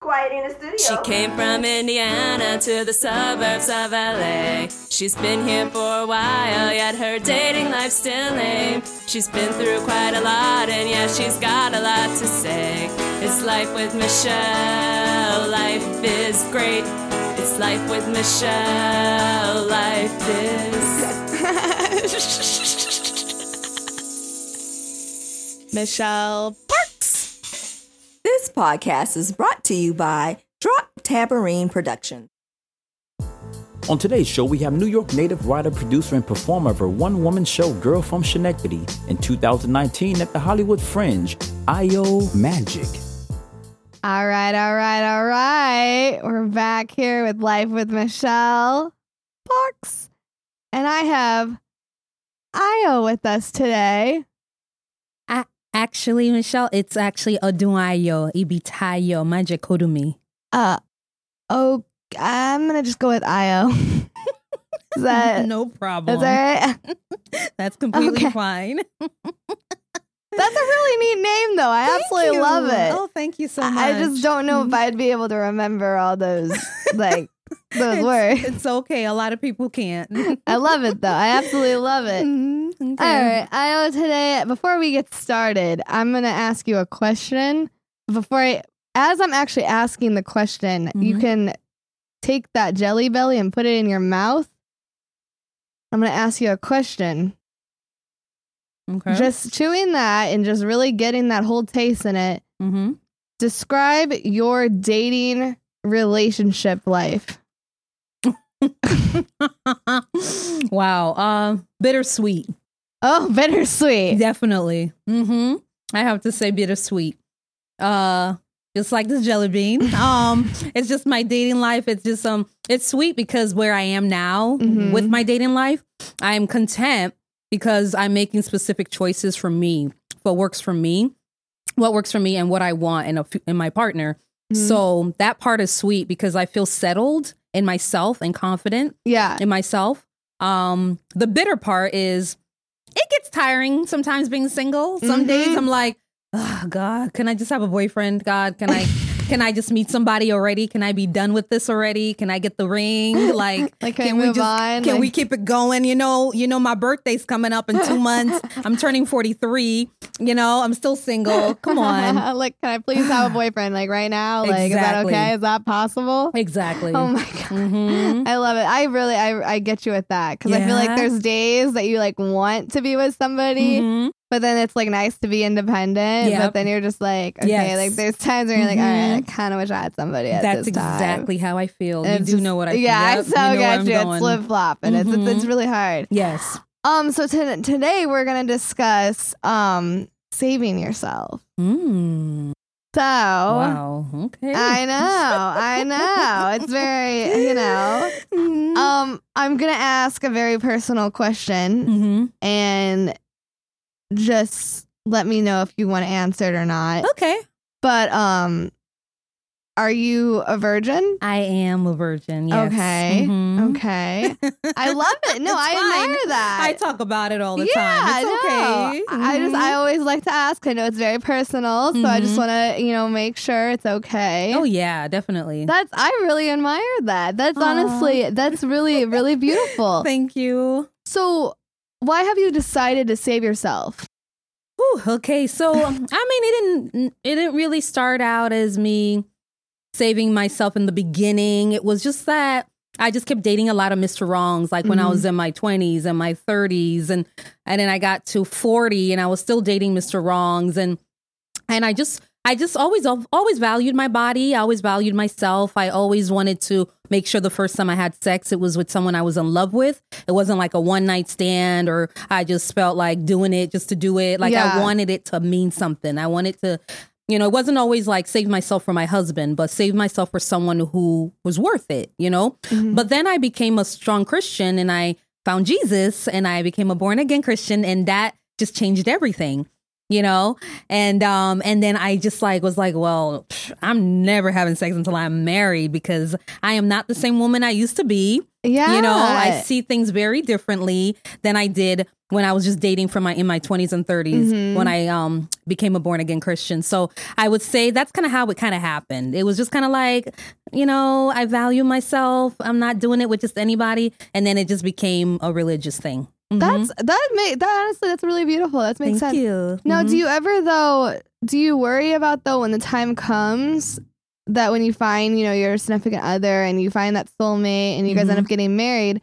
Quiet in the studio. She came from Indiana to the suburbs of LA. She's been here for a while, yet her dating life's still lame. She's been through quite a lot, and yeah, she's got a lot to say. It's life with Michelle, life is great. It's life with Michelle, life is. Michelle Parks. This podcast is brought to you by Drop Tabarine Productions. On today's show, we have New York native writer, producer, and performer of her one woman show, Girl from Schenectady, in 2019 at the Hollywood Fringe, Io Magic. All right, all right, all right. We're back here with Life with Michelle Parks. And I have Io with us today. Actually, Michelle, it's actually Odunayo, Ibitayo, Majekodunmi. Uh, oh, I'm going to just go with Io. is that, no problem. is that right? That's completely Okay. fine. That's a really neat name, though. I Thank absolutely you. love it. Oh, thank you so much. I I just don't know if I'd be able to remember all those, like, those it's, words. It's okay. A lot of people can't. I love it, though. I absolutely love it. Mhm, okay. All right, Io. Today, before we get started, I'm gonna ask you a question. Before I, as I'm actually asking the question, you Mhm. can take that jelly belly and put it in your mouth. I'm gonna ask you a question. Okay. Just chewing that and just really getting that whole taste in it. hmm Describe your dating relationship life. wow. Um, bittersweet. Oh, bittersweet. Definitely. Mm-hmm. I have to say bittersweet. Uh just like this jelly bean. Um, it's just my dating life. It's just um it's sweet because where I am now Mhm. with my dating life, I am content because I'm making specific choices for me, what works for me, what works for me and what I want in a in my partner. Mhm. So that part is sweet because I feel settled in myself and confident Yeah. in myself. Um, the bitter part is it gets tiring sometimes being single. Some Mhm. days I'm like, oh God, can I just have a boyfriend? God, can I can I just meet somebody already? Can I be done with this already? Can I get the ring? Like, Like, can we move on? Can Like- we keep it going? You know, you know, my birthday's coming up in two months. I'm turning 43. You know, I'm still single. Come on. like, can I please have a boyfriend? Like right now? Like, Exactly. is that okay? Is that possible? Exactly. Oh my god. Mhm. I love it. I really, I, I get you with that because I feel like there's days that you like want to be with somebody, Mhm. But then it's like nice to be independent. Yep. But then you're just like, okay, Yes. like there's times where you're like, all right, I Mhm. kind of wish I had somebody at That's this time. exactly how I feel. And you do just- know what I Yeah, I feel. so you know you. It's flip flop, and it's, it's it's Mhm. really hard. Yes. Um, so to, today we're gonna discuss um saving yourself. Mm. So Wow. Okay. I know, I know. It's very, you know. Um, I'm gonna ask a very personal question, hmm and just let me know if you want to answer it or not. Okay. But um, are you a virgin? I am a virgin. Yes. Okay. Mhm. Okay, I love it. No, I fine. admire that. I talk about it all the yeah, time. It's no. okay. I just I Mhm. always like to ask. I know it's very personal, so I just Mhm. want to you know make sure it's okay. Oh yeah, definitely. That's I really admire that. That's Aw. honestly that's really really beautiful. Thank you. So, why have you decided to save yourself? Whew, okay, so I mean, it didn't it didn't really start out as me saving myself in the beginning. It was just that I just kept dating a lot of Mr. Wrongs, like when I Mhm. was in my twenties and my thirties, and and then I got to forty, and I was still dating Mr. Wrongs, and and I just I just always always valued my body. I always valued myself. I always wanted to make sure the first time I had sex, it was with someone I was in love with. It wasn't like a one night stand or I just felt like doing it just to do it. Like Yeah. I wanted it to mean something. I wanted to, you know, it wasn't always like save myself for my husband, but save myself for someone who was worth it, you know? Mhm. But then I became a strong Christian and I found Jesus and I became a born again Christian and that just changed everything. You know? And um and then i just like was like well i'm never having sex until i'm married because i am not the same woman i used to be. Yeah. you know i see things very differently than i did when i was just dating from my in my 20s and 30s Mhm. when i um became a born again christian. So i would say that's kind of how it kind of happened. It was just kind of like you know i value myself. I'm not doing it with just anybody. And then it just became a religious thing Mhm. That's that make that honestly that's really beautiful. That makes thank sense. you Now, Mhm. do you ever though? Do you worry about though when the time comes that when you find you know your significant other and you find that soulmate and you guys end Mhm. up getting married?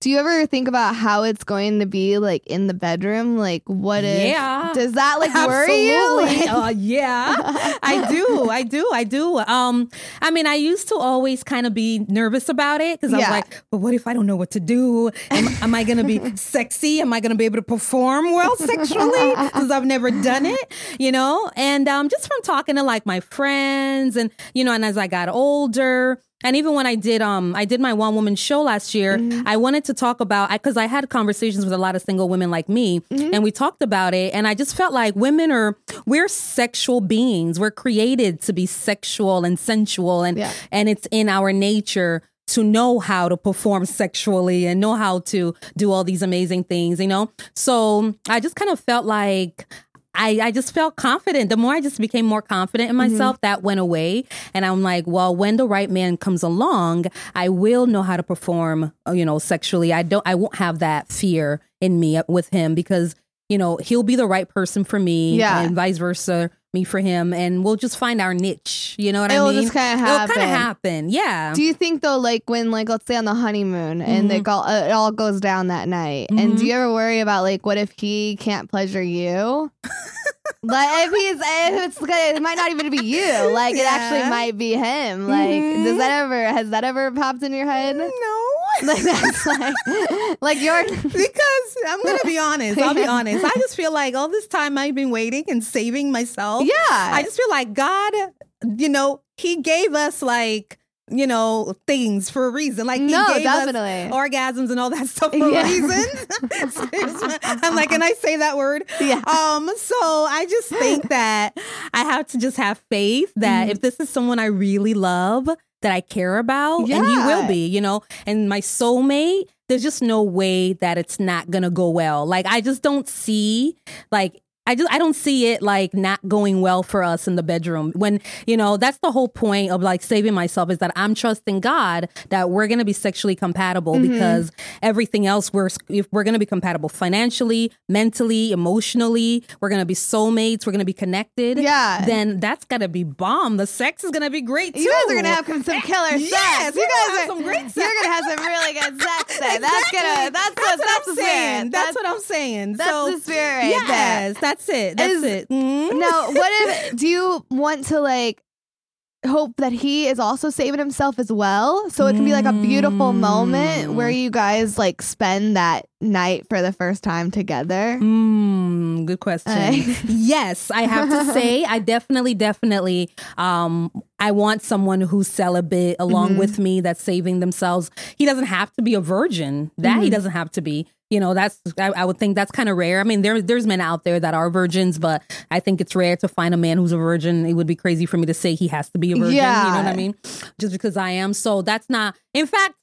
Do you ever think about how it's going to be like in the bedroom? Like, what if? Yeah. Does that like worry you? Absolutely. Like- Uh, yeah, I do. I do. I do. Um, I mean, I used to always kind of be nervous about it because I was Yeah. like, but what if I don't know what to do? Am, am I going to be sexy? Am I going to be able to perform well sexually? Because I've never done it, you know? And um, just from talking to like my friends and, you know, and as I got older, and even when I did, um, I did my one woman show last year. Mm-hmm. I wanted to talk about because I had conversations with a lot of single women like me, Mm-hmm. and we talked about it. And I just felt like women are we're sexual beings. We're created to be sexual and sensual, and Yeah. and it's in our nature to know how to perform sexually and know how to do all these amazing things. You know, so I just kind of felt like. I, I just felt confident. The more I just became more confident in myself, that went away. And I'm like, well, when the right man comes along, I will know how to perform, uh, you know, sexually. I don't, I won't have that fear in me with him because, you know, he'll be the right person for me Yeah. and vice versa, me for him. And we'll just find our niche. You know what It'll I mean? just kinda It'll kind of happen. Yeah. Do you think though, like when, like, let's say on the honeymoon and Mm-hmm. it all uh, it all goes down that night, and do mm-hmm. you ever worry about like what if he can't pleasure you? like if he's if it's it might not even be you. Like it actually might be him. Like does mm-hmm. that ever has that ever popped in your head? no. Like that's like like your because I'm gonna be honest. I'll be honest. I just feel like all this time I've been waiting and saving myself. yeah. I just feel like God, you know, He gave us like, you know, things for a reason. Like He No, gave definitely. us orgasms and all that stuff for Yeah. a reason. I'm like, can I say that word? Yeah. Um. So I just think that I have to just have faith that Mm-hmm. if this is someone I really love. That I care about, and he will be, you know, and my soulmate, there's just no way that it's not gonna go well. Like, I just don't see, like, I just I don't see it like not going well for us in the bedroom. When you know that's the whole point of like saving myself is that I'm trusting God that we're gonna be sexually compatible Mm-hmm. because everything else we're if we're gonna be compatible financially, mentally, emotionally, we're gonna be soulmates, we're gonna be connected. Yeah. then that's gotta be bomb. The sex is gonna be great too. You guys are gonna have some killer sex. Yes, you guys have are, some great sex. You're gonna have some really good sex. Then. That's gonna. That's, That's what, what that's I'm saying. That's, what I'm saying. That's so, the spirit yes, there. that's it. That's Is- it. Mhm. Now, what if do you want to like hope that he is also saving himself as well? So it can be like a beautiful moment Mm. where you guys like spend that night for the first time together. Mm, good question. Uh, yes, I have to say, I definitely, definitely, um, I want someone who's celibate along Mhm. with me that's saving themselves. He doesn't have to be a virgin. That he Mhm. doesn't have to be. You know, that's I, I would think that's kind of rare. I mean, there there's men out there that are virgins, but I think it's rare to find a man who's a virgin. It would be crazy for me to say he has to be a virgin. You know what I mean? Just because I am. So that's not. In fact,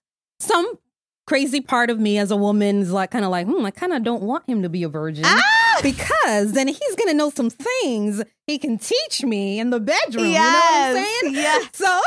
some crazy part of me as a woman is like kind of like, hmm, I kind of don't want him to be a virgin Ah! Because then he's gonna know some things he can teach me in the bedroom. You know Yes, what I'm saying? yes. So,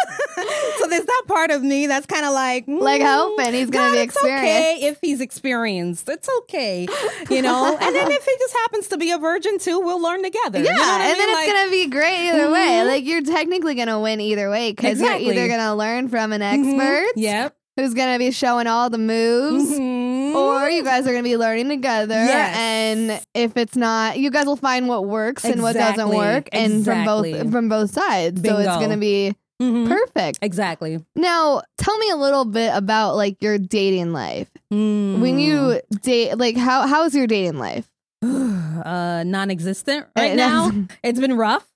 so there's that part of me that's kind of like, Like mm, hoping he's gonna God, be it's okay if he's experienced. It's okay, you know. and then if he just happens to be a virgin too, we'll learn together. Yeah, you know and then mean? it's gonna be great either way. Mhm. Like you're technically gonna win either way because Exactly. you're either gonna learn from an mhm, expert Yep. who's gonna be showing all the moves. Mhm. Or you guys are going to be learning together, Yes. and if it's not, you guys will find what works and what doesn't Exactly. work, and from both from both sides. So it's going to be Mhm. perfect. Exactly. Now, tell me a little bit about like your dating life. When Mm. you date, like how how's your dating life? uh, non-existent right Uh, now. It's been rough.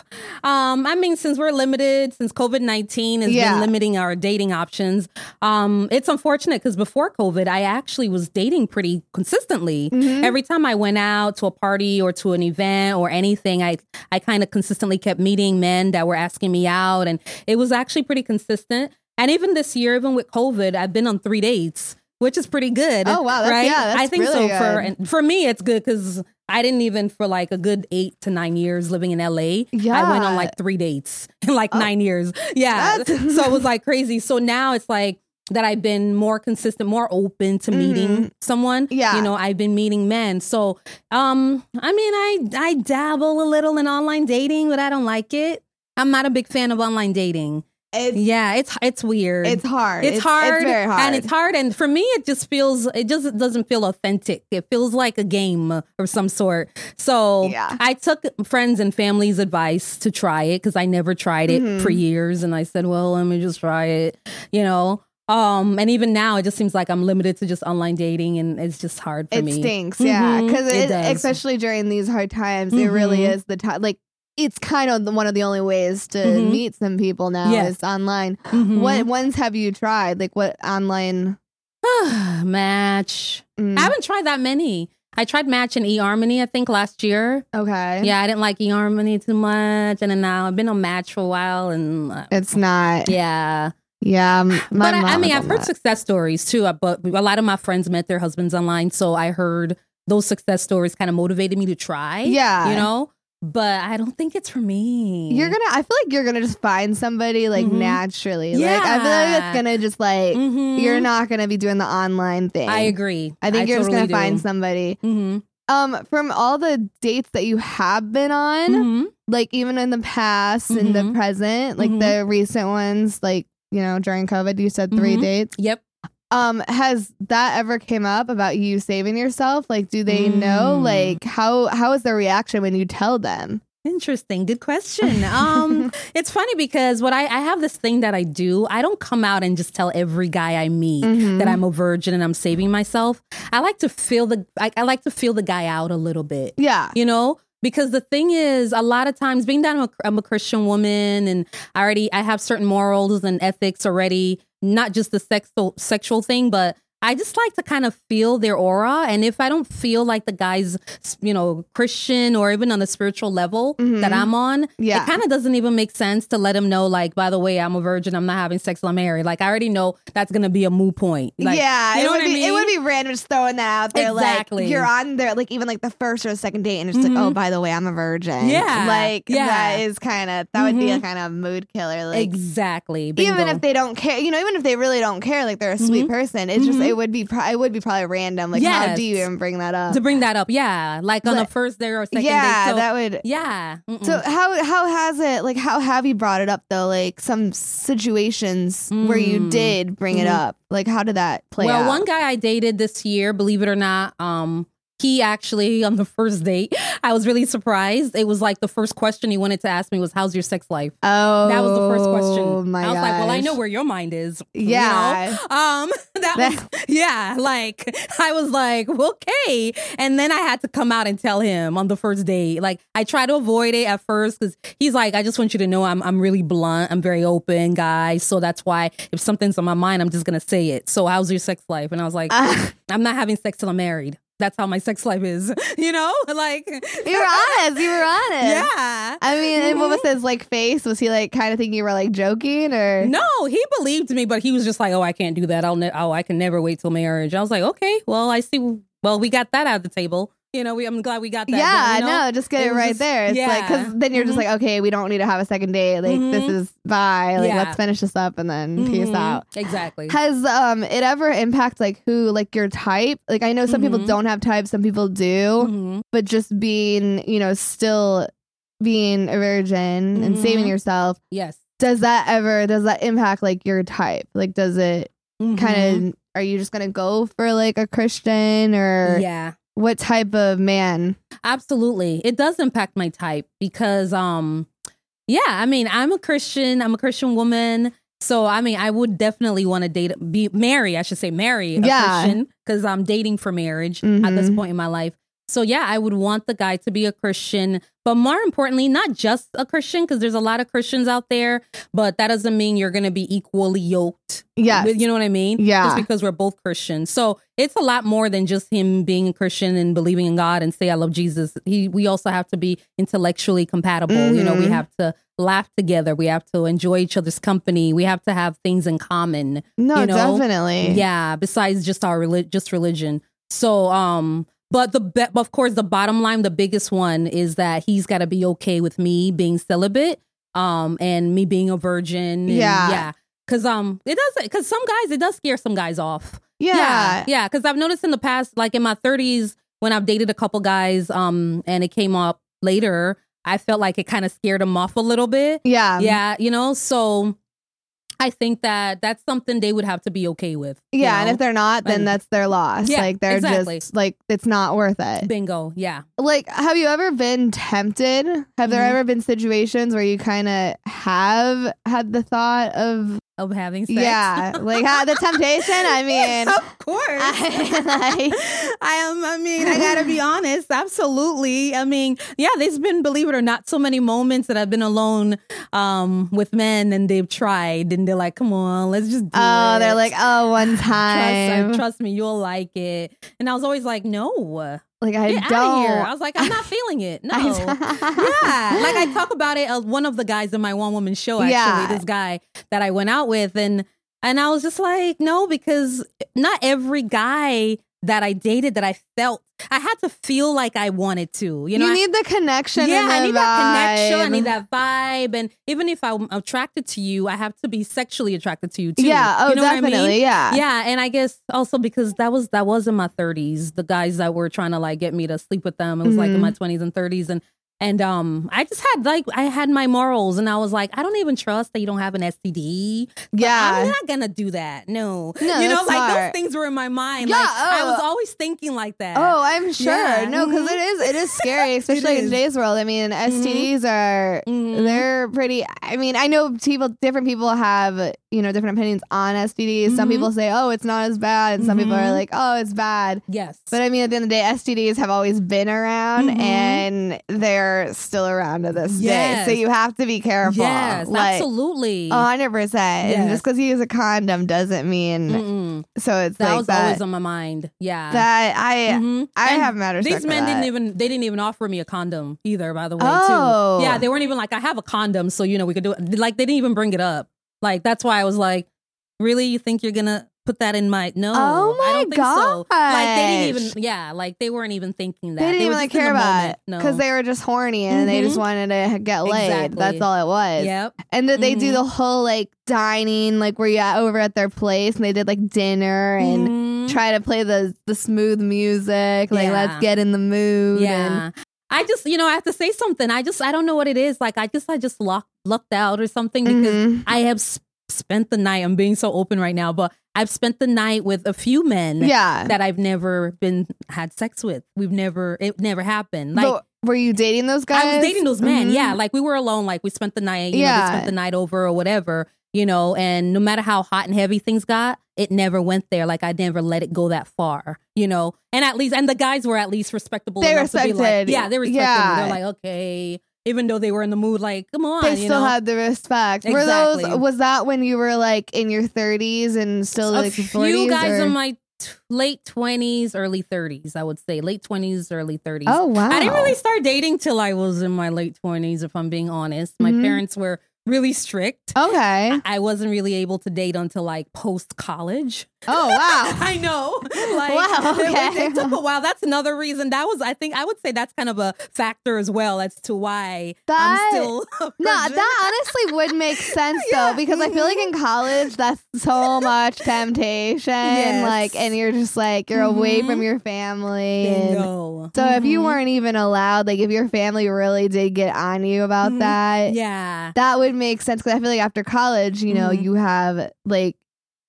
Um, I mean, since we're limited, since COVID nineteen has Yeah. been limiting our dating options, um, it's unfortunate because before COVID, I actually was dating pretty consistently. Mm-hmm. Every time I went out to a party or to an event or anything, I I kind of consistently kept meeting men that were asking me out, and it was actually pretty consistent. And even this year, even with COVID, I've been on three dates. Which is pretty good. Oh, wow. That's- right? yeah, that's I think really so. For good. and for me, it's good because I didn't even for like a good eight to nine years living in LA. Yeah. I went on like three dates in like Oh. nine years. Yeah. That's- so it was like crazy. So now it's like that I've been more consistent, more open to meeting someone. Mm-hmm. Yeah. You know, I've been meeting men. So um, I mean, I I dabble a little in online dating, but I don't like it. I'm not a big fan of online dating. It's Yeah, it's it's weird. it's hard. It's, hard, It's very hard. and it's hard. And for me, it just feels it just doesn't feel authentic. It feels like a game of some sort. So Yeah. I took friends and family's advice to try it because I never tried it Mm-hmm. for years, and I said, "Well, let me just try it." You know. Um, and even now, it just seems like I'm limited to just online dating, and it's just hard for it me. stinks, yeah. Mhm, Because it does. especially during these hard times, it really Mhm. is the time. Like it's kind of the, one of the only ways to Mhm. meet some people now Yes. is online. Mhm. What ones have you tried? Like what online? Match. Mm, I haven't tried that many. I tried Match and eHarmony, I think, last year. okay, Yeah, I didn't like eHarmony too much, and then now I've been on Match for a while, and uh, it's not. yeah. Yeah, my but I, I mean, I've heard that. success stories too. uh, But a lot of my friends met their husbands online, so I heard those success stories kind of motivated me to try. Yeah. you know. But I don't think it's for me. You're gonna. I feel like you're gonna just find somebody like Mhm. naturally. Like I feel like it's gonna just like Mhm. you're not gonna be doing the online thing. I agree. I think you're totally just gonna find do. somebody. Mhm. Um, from all the dates that you have been on, Mhm. like even in the past and the Mhm. present, like Mhm. the recent ones, like you know during COVID, you said 3 Mhm. dates. Yep. Um, has that ever came up about you saving yourself? Like, do they know? Mm. Like, how how is their reaction when you tell them? Interesting. Good question. Um, it's funny because what I, I have this thing that I do. I don't come out and just tell every guy I meet Mhm. that I'm a virgin and I'm saving myself. I like to feel the I, I like to feel the guy out a little bit. Yeah, You know, because the thing is, a lot of times, being that I'm a, I'm a Christian woman and I already I have certain morals and ethics already, not just the sexual sexual thing, but I just like to kind of feel their aura. And if I don't feel like the guy's, you know, Christian or even on a spiritual level Mhm. that I'm on, Yeah. it kind of doesn't even make sense to let him know, like, by the way, I'm a virgin, I'm not having sex, I'm married. Like, I already know that's going to be a moot point. Like, yeah, you know it would what I be it would be random just throwing that out there. Exactly. Like you're on there, like even like the first or the second date, and it's Mhm. like, oh, by the way, I'm a virgin. Yeah, like yeah. that is kind of that would be a Mhm. kind of mood killer. Like exactly. even if they don't care, you know, even if they really don't care, like they're a sweet person, it's just Mhm. It would be pro- it would be probably random. Like how do you even bring that up? to bring that up, yeah, like on the first day or second yeah, day. So, that would. yeah. mm-mm. So how how has it like how have you brought it up though? Like some situations where you Mm. did bring it Mhm. up. Like how did that play well, out? one guy I dated this year, believe it or not, um, he actually on the first date, I was really surprised. It was like the first question he wanted to ask me was, "How's your sex life?" Oh, That was the first question. My I was like, "Well, I know where your mind is." you Yeah. know? Um. That was yeah. Like I was like, okay, and then I had to come out and tell him on the first date. Like I try to avoid it at first because he's like, I just want you to know I'm I'm really blunt. I'm very open, guys. So that's why if something's on my mind, I'm just gonna say it. So how's your sex life? And I was like, Ah, I'm not having sex till I'm married. That's how my sex life is. You know, like you were honest. You were honest. yeah. I mean, and what was mm-hmm. his like face? Was he like kind of thinking you were like joking or? No, he believed me, but he was just like, "Oh, I can't do that. I'll ne- oh, I can never wait till marriage." I was like, "Okay, well, I see. Well, we got that out of the table. You know, we, I'm glad we got that. yeah, done, you know? no, just get It it, right just- there. It's like because then you're just Mhm. like, okay, we don't need to have a second date. Like this Mhm. is bye. Like Yeah. let's finish this up and then peace Mhm. out. Exactly. Has um it ever impact like who like your type? Like I know some people Mhm. don't have types, some people do, Mhm. but just being you know still being a virgin and saving Mhm. yourself. Yes. Does that ever does that impact like your type? Like does it kind of are you just gonna go for like a Christian or Yeah. What type of man? Absolutely. It does impact my type because um yeah, I mean, I'm a Christian, I'm a Christian woman. So I mean, I would definitely want to date be marry, I should say marry a Yeah. Christian because I'm dating for marriage at this Mhm. point in my life. So yeah, I would want the guy to be a Christian, but more importantly, not just a Christian, because there's a lot of Christians out there, but that doesn't mean you're gonna be equally yoked. Yeah. you know what I mean? Yeah. Just because we're both Christians. So it's a lot more than just him being a Christian and believing in God and say I love Jesus. He we also have to be intellectually compatible. You know, we Mhm. have to laugh together. We have to enjoy each other's company. We have to have things in common. No, you know? definitely. Yeah, besides just our relig- just religion. So, um, but the be- of course the bottom line, the biggest one is that he's got to be okay with me being celibate, um, and me being a virgin. and- Yeah. yeah. Cause um, it does. Cause some guys, it does scare some guys off. Yeah. yeah. yeah. Cause I've noticed in the past, like in my thirties, when I've dated a couple guys, um, and it came up later, I felt like it kind of scared them off a little bit Yeah. yeah, you know, so I think that that's something they would have to be okay with. you Yeah, and if they're not, then And- that's their loss. Yeah, like they're exactly. just like it's not worth it. bingo, yeah. Like, have you ever been tempted? Have there Mhm. ever been situations where you kind of have had the thought of Of having sex. yeah, like had the temptation? I mean, of course. I, I am. I mean, I gotta be honest. Absolutely. I mean, yeah, there's been, believe it or not, so many moments that I've been alone um, with men and they've tried and they're like, come on, let's just do oh, it. they're like, oh, one Trust, time, uh, trust me, you'll like it. And I was always like, no, like I get don't. out of here. I was like, I'm not feeling it. No. yeah like i talk about it uh, one of the guys in my one woman show actually Yeah. this guy that i went out with and and i was just like no because not every guy that i dated that i felt i had to feel like i wanted to you know you need the connection. yeah, I need that connection. I need that vibe, and even if I'm attracted to you, I have to be sexually attracted to you too. Yeah. Oh, You know what I mean? definitely. Yeah. Yeah, and I guess also because that was that was in my 30s. The guys that were trying to like get me to sleep with them, it was like in my mm-hmm. 20s and 30s, and and um, I just had like I had my morals, and I was like, I don't even trust that you don't have an STD. Yeah. I'm not gonna do that. No, No, you know, like those things were in my mind. Yeah, like I oh. was always thinking like that. Oh, I'm sure. Yeah. No, because Mhm. it is it is scary, especially in today's world. I mean, STDs are Mhm. they're pretty. I mean, I know people, different people have you know different opinions on STDs. Some Mhm. people say, oh, it's not as bad, and some people are Mhm. like, oh, it's bad. yes, But I mean, at the end of the day, STDs have always been around, and they're still around to this day. So you have to be careful. yes, like, absolutely. a hundred percent. And just because you use a condom doesn't mean Mm-mm. so. It's that like was that. always on my mind. Yeah. that I Mhm. I And have matters. These men didn't even they didn't even offer me a condom either, by the way, Oh. too. Yeah, they weren't even like, I have a condom, so you know we could do it. Like they didn't even bring it up. Like that's why I was like, Really? You think you're gonna put that in my no? Oh I my don't think so. Like they didn't even yeah, like they weren't even thinking that. They didn't were even like care about it No. because they were just horny and they just Mhm. wanted to get laid. Exactly. That's all it was. Yep. And that they do Mhm. the whole like dining, like where you at over at their place, and they did like dinner and Mhm. try to play the the smooth music, like Yeah. let's get in the mood. Yeah. I just, you know, I have to say something. I just, I don't know what it is. Like, I just, I just luck, lucked out or something And, because Mhm. I have s- spent the night. I'm being so open right now, but I've spent the night with a few men yeah. that I've never been had sex with. We've never, it never happened. Like, but were you dating those guys? I was dating those men. Mhm. Yeah. Like we were alone. Like we spent the night, you know, Yeah. they spent the night over or whatever, you know, and no matter how hot and heavy things got, it never went there. Like I never let it go that far, you know, and at least, and the guys were at least respectable. They enough to be respected. like, yeah, they respected Yeah. They're like, okay, even though they were in the mood, like, come on, They you still know? had the respect. Were those? Exactly. Was that when you were like in your thirties and still a like few 40s, guys or? in my t- late 20s, early 30s, I would say. Late 20s, early 30s. Oh wow! I didn't really start dating till I was in my late 20s, if I'm being honest. My Mhm. parents were really strict. Okay. I wasn't really able to date until like post college. Oh wow. I know. Like, Wow, it- it, okay. it took a while. That's another reason. That was, I think, I would say that's kind of a factor as well as to why That- I'm still. No, that honestly would make sense though, because I feel like in college that's so much temptation, Yes. like, and you're just like you're away Mhm. from your family. and- so if you Mhm. weren't even allowed, like if your family really did get on you about Mhm. that, yeah. that would make sense. Because I feel like after college, you know, Mhm. you have like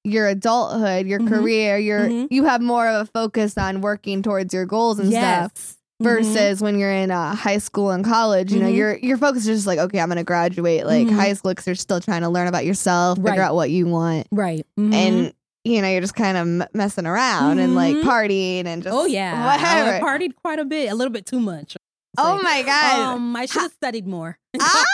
your adulthood, your Mhm. career, your Mhm. you have more of a focus on working towards your goals and stuff yes. versus when you're in uh, high school and college you know Mhm. your your focus is just like okay i'm gonna graduate like Mhm. high school because you're still trying to learn about yourself figure Right. out what you want right. And you know, you're just kind of m- messing around and like partying and just oh yeah, whatever. I partied quite a bit, a little bit too much. Oh my god. Um, I should have studied more. I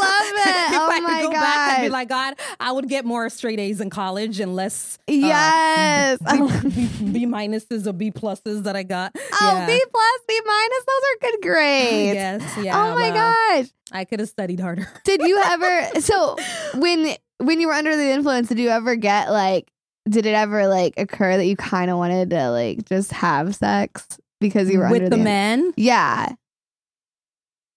love it. if Oh I could my go back, I'd be like, God, I would get more straight A's in college and less uh, yes. oh, B, B minuses or B pluses that I got. Oh, B plus, B minus, those are good grades. Yes, yeah. oh my well, gosh. I could have studied harder. Did you ever so when when you were under the influence, did you ever get like did it ever like occur that you kind of wanted to like just have sex because you were With under the the, men, Yeah.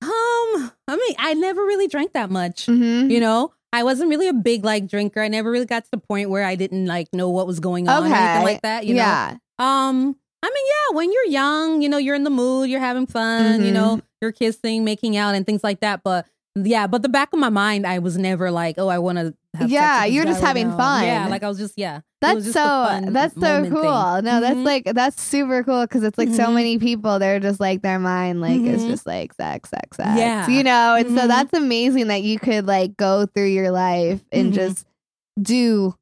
Um, I mean, I never really drank that much. Mm-hmm. You know, I wasn't really a big like drinker. I never really got to the point where I didn't like know what was going on or anything like that. You know, yeah. Um, I mean, yeah, when you're young, you know, you're in the mood, you're having fun, you Mhm. know, you're kissing, making out, and things like that. But yeah, but the back of my mind, I was never like, oh, I want to. have Yeah, you're just right having now. fun. Yeah, like I was just yeah. That's just so that's so cool. thing. No, that's Mhm. like that's super cool because it's like so Mhm. many people they're just like their mind like is Mhm. just like sex, sex, sex. Yeah. You know, and so Mhm. that's amazing that you could like go through your life and Mhm. just do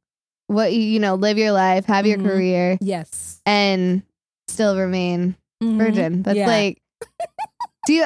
what you you know, live your life, have your Mhm. career, yes, and still remain virgin. That's Yeah. like do you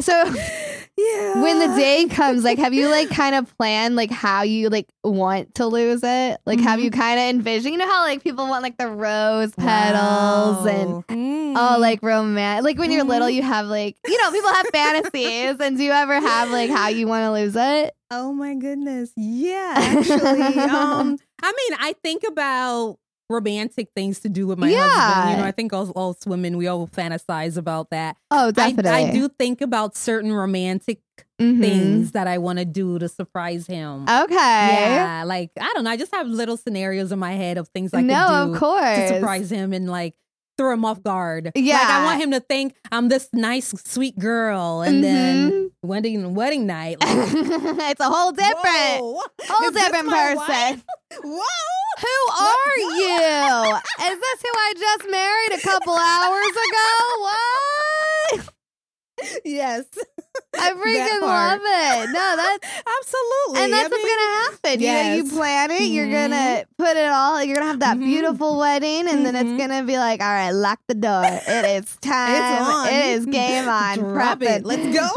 so yeah. when the day comes, like have you like kind of planned like how you like want to lose it? Like have Mhm. you kind of envisioned you know how like people want like the rose petals and Wow. Mm. Oh, like romance. Like when you're little, Mhm. you have like, you know, people have fantasies. And do you ever have like how you want to lose it? Oh my goodness. Yeah, actually. um I mean, I think about romantic things to do with my husband. You know, I think all, all women we all fantasize about that. Oh, I, definitely. I do think about certain romantic Mhm. things that I want to do to surprise him. Okay. Yeah, like I don't know. I just have little scenarios in my head of things I no, could do of course. to surprise him and like throw him off guard. like Yeah. I want him to think I'm this nice, sweet girl, and then mm-hmm. wedding wedding night, like, it's a whole different, Whoa, whole is different person. Whoa. Who are you? Is this who I just married a couple hours ago? What? Yes, I freaking love it. No, that's absolutely. and that's I what's mean, gonna happen. yes. You know, you plan it. You're Mhm. gonna put it all. You're gonna have that Mhm. beautiful wedding, and then it's Mhm. gonna be like, all right, lock the door. It is time. on. It is game on. Drop Prepping. it. Let's go.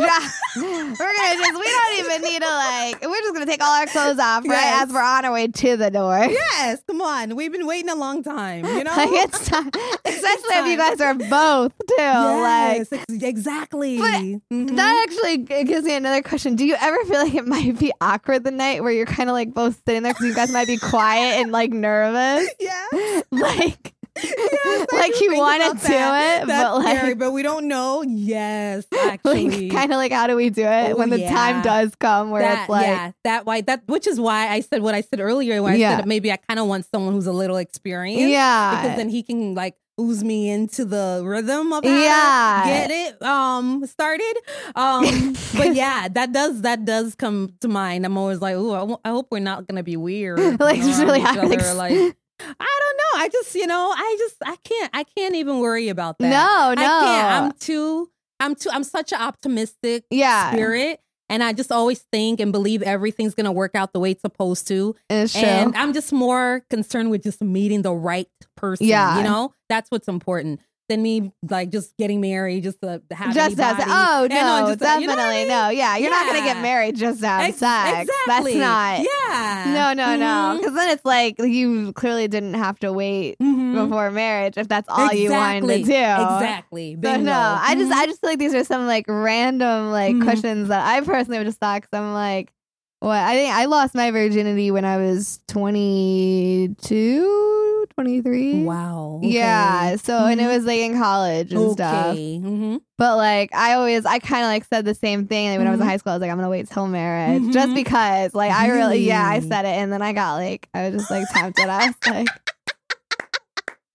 We're gonna just. We don't even need to like. We're just gonna take all our clothes off right Yes. as we're on our way to the door. Yes, come on. We've been waiting a long time. You know, Like it's time, especially if you guys are both too. Like Yes, ex- exactly. But Mhm. That actually gives me another question. Do you ever feel like it might be awkward the night where you're kind of like both sitting there because you guys might be quiet and like nervous? yeah. Like, Yes, like do you want to do that. it, That's but like, scary, but we don't know. Yes, actually. like kind of like, how do we do it Oh, when the time does come where that, it's like, yeah, that why that which is why I said what I said earlier when I said maybe I kind of want someone who's a little experienced. yeah, Because then he can like ooze me into the rhythm of how Yeah. get it um started. Um but yeah, that does that does come to mind. I'm always like, oh I hope we're not gonna be weird. Like, just really having ex- like I don't know. I just, you know, I just I can't I can't even worry about that. no, no, I can't. I'm too I'm too I'm such an optimistic yeah, spirit. And I just always think and believe everything's gonna work out the way it's supposed to. it's true. And I'm just more concerned with just meeting the right person. Yeah. You know? That's what's important. Than me like just getting married, just to have just as oh Yeah, no, just, definitely you know I mean? no, yeah, you're not gonna get married just to have Ex- sex. Exactly. That's not. Yeah. No, no, no. Mhm. Because then it's like you clearly didn't have to wait Mhm. before marriage if that's all you wanted to Exactly. do. Exactly. So Bingo. no, I just. I just feel like these are some like random like Mhm. questions that I personally would just thought because I'm like, what I think I lost my virginity when I was 22, 23. Wow. okay. Yeah. So and it Mhm. was like in college and stuff. Okay. Mhm. But like I always I kind of like said the same thing like, when I was in Mhm. high school. I was like I'm gonna wait till marriage just Mhm. because like I really yeah I said it and then I got like I was just like tempted. I was like.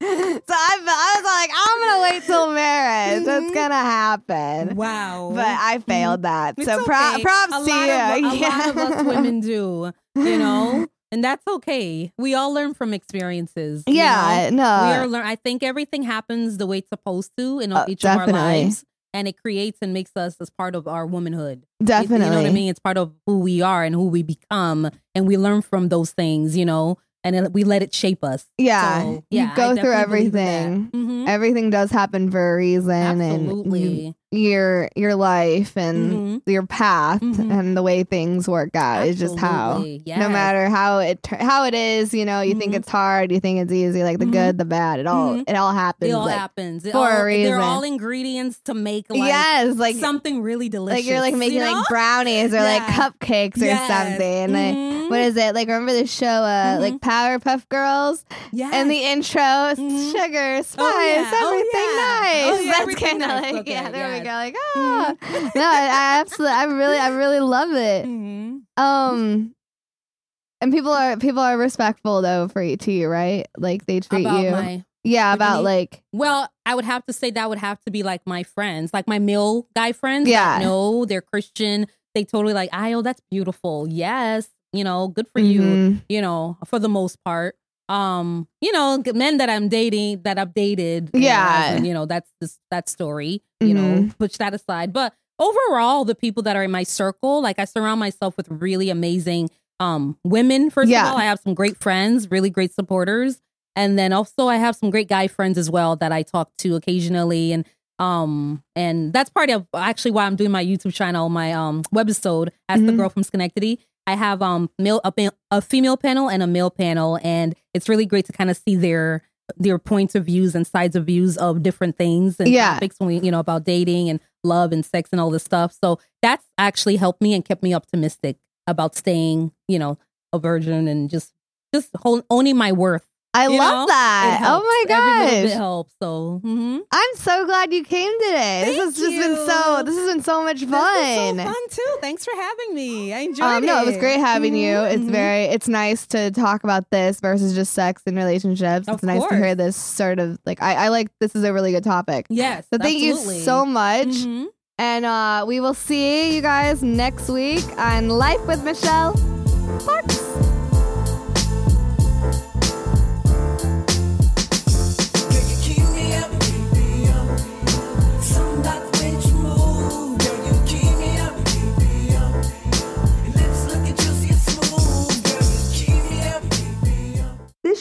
So I, I was like, I'm gonna wait till marriage. It's Mhm. gonna happen. Wow. But I failed that. It's so pro- okay. props a to lot you. Of, a yeah. lot of us women do, you know, and that's okay. We all learn from experiences. you know? Yeah, no. we are learn. I think everything happens the way it's supposed to in Uh, each of our lives, and it creates and makes us as part of our womanhood. It- definitely. you know what I mean? It's part of who we are and who we become, and we learn from those things. You know, and then we let it shape us. Yeah. So, you yeah, I go through in that. everything. Mhm. Everything does happen for a reason and you, Absolutely. Your your life and Mhm. your path Mhm. and the way things work out is just how Absolutely. no matter how it how it is you know you think Mhm. it's hard you think it's easy like the Mhm. good the bad it all Mhm. it all happens it all like, happens It for a reason. They're all ingredients to make like yes like something really delicious. like you're like making you know? like brownies or like cupcakes or Yes. something like Mhm. what is it like remember the show uh like Powerpuff Girls Yes. and the intro sugar spice Oh, yeah. Oh, everything yeah. nice Oh, yeah, that's kind of nice. like Okay, yeah there we go like ah no I, I absolutely I really I really love it Mhm. um and people are people are respectful though for you to you right like they treat about you my yeah you about like Well, I would have to say that would have to be like my friends, like my male guy friends. Yeah. No, they're Christian. They totally like, Oh, that's beautiful. Yes. You know, good for you. mhm. You know, for the most part. Um, you know, men that I'm dating that I've dated. Yeah. in, You know, that's this that story. You know, Mhm. push that aside. But overall, the people that are in my circle, like I surround myself with really amazing um women, first Yeah. of all. I have some great friends, really great supporters. And then also I have some great guy friends as well that I talk to occasionally and um and that's part of actually why I'm doing my YouTube channel, my um webisode as the Mhm. girl from Schenectady. I have um male a, a female panel and a male panel and it's really great to kind of see their their points of views and sides of views of different things and Yeah. topics when we you know about dating and love and sex and all this stuff. So that's actually helped me and kept me optimistic about staying, you know, a virgin and just just hold, owning my worth. I you love know? That. Oh my Every little bit helps. So mhm. I'm so glad you came today. this has Thank just been so this has been so much fun. so fun too. Thanks for having me. I enjoyed Um, it. no, it was great having you. Mhm, It's mhm. very, it's nice to talk about this versus just sex and relationships. Of it's nice to hear this sort of like I, I like this is a really good topic. yes. So thank absolutely. you so much, Mhm. and uh, we will see you guys next week on Life with Michelle. Parks.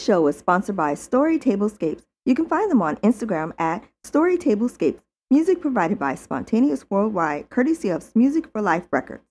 Show is sponsored by Story Tablescapes. You can find them on Instagram at Story Tablescapes. Music provided by Spontaneous Worldwide, courtesy of Music for Life Records.